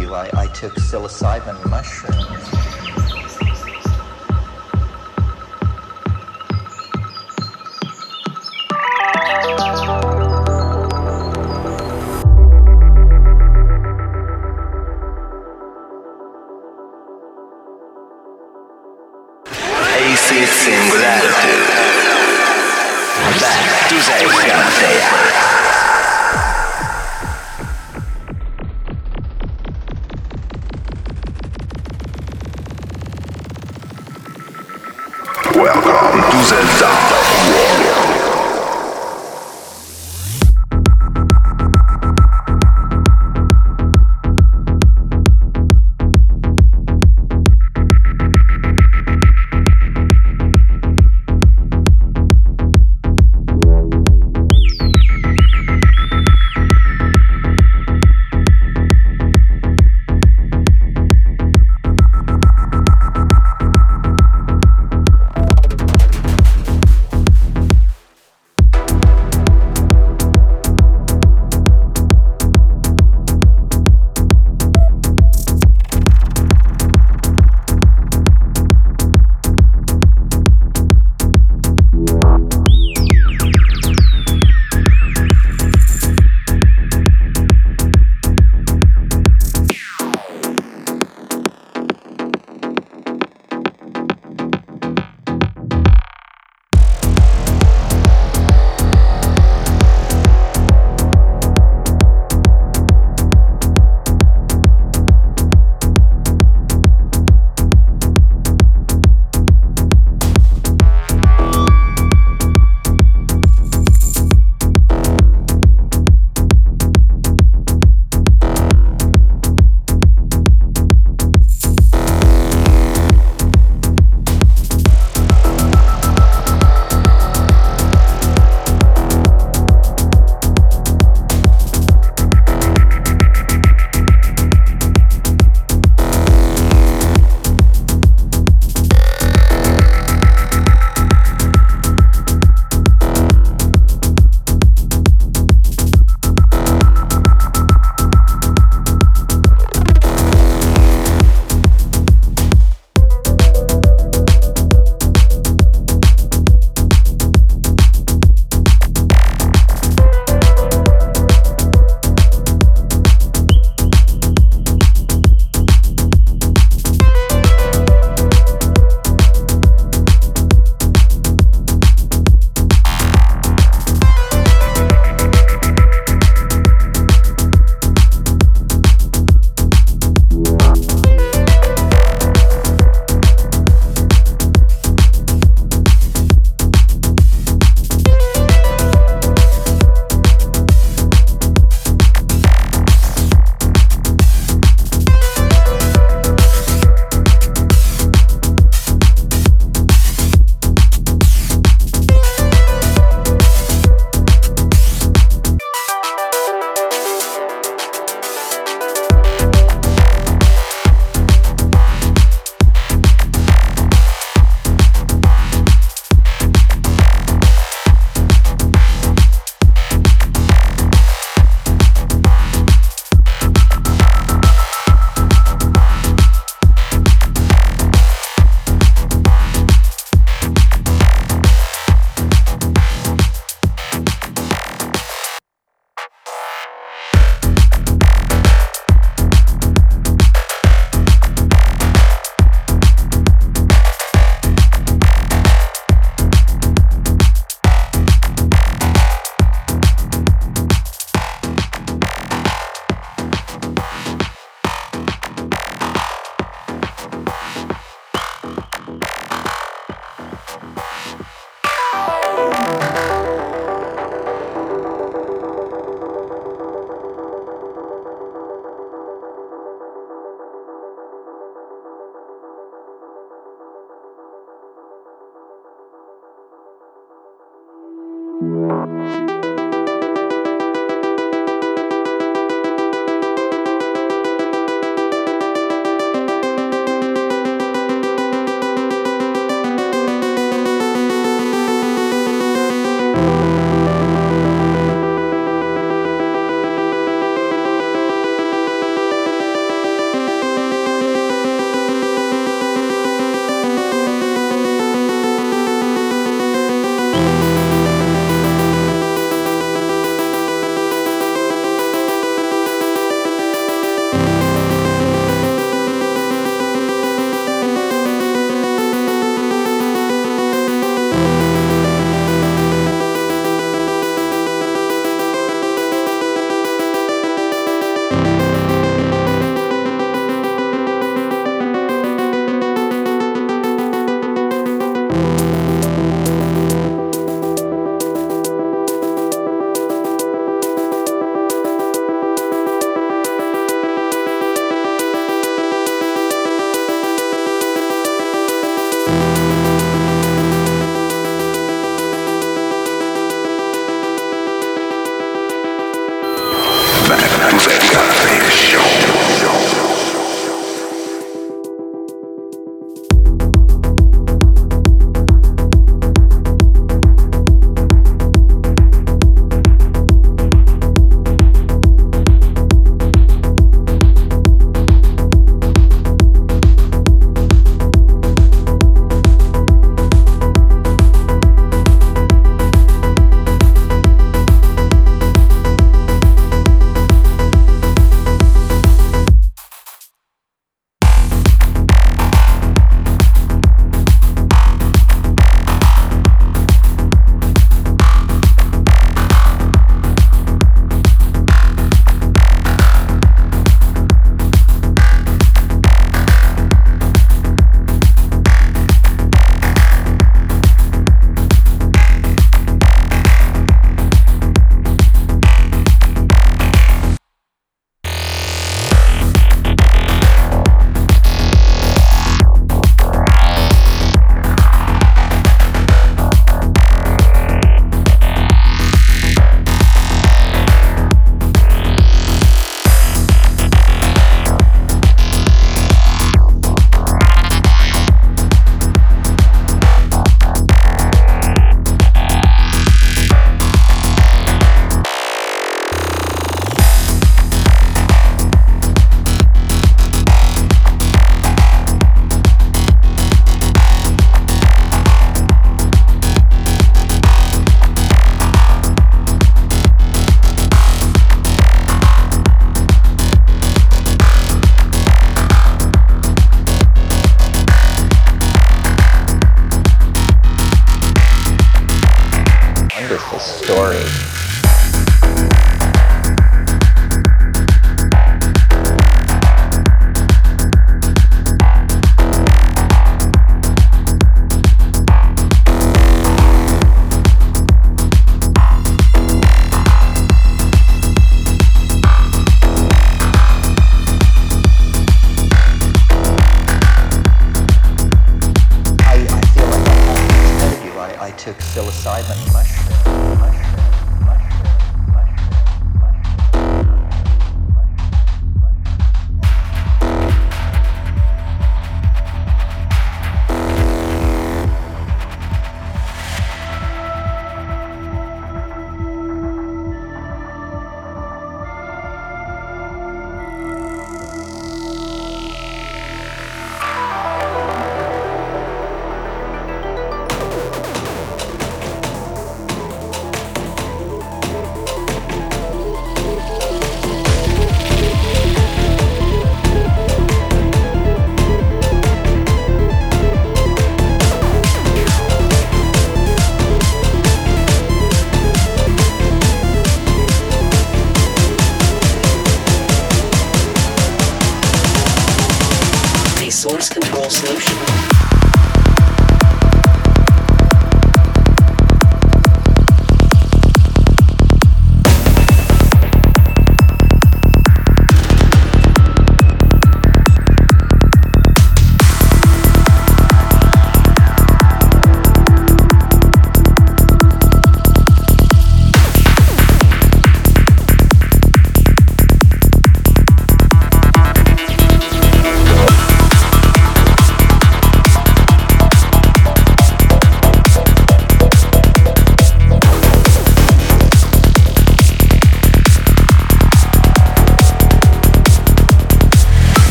you, I, I took psilocybin mushrooms.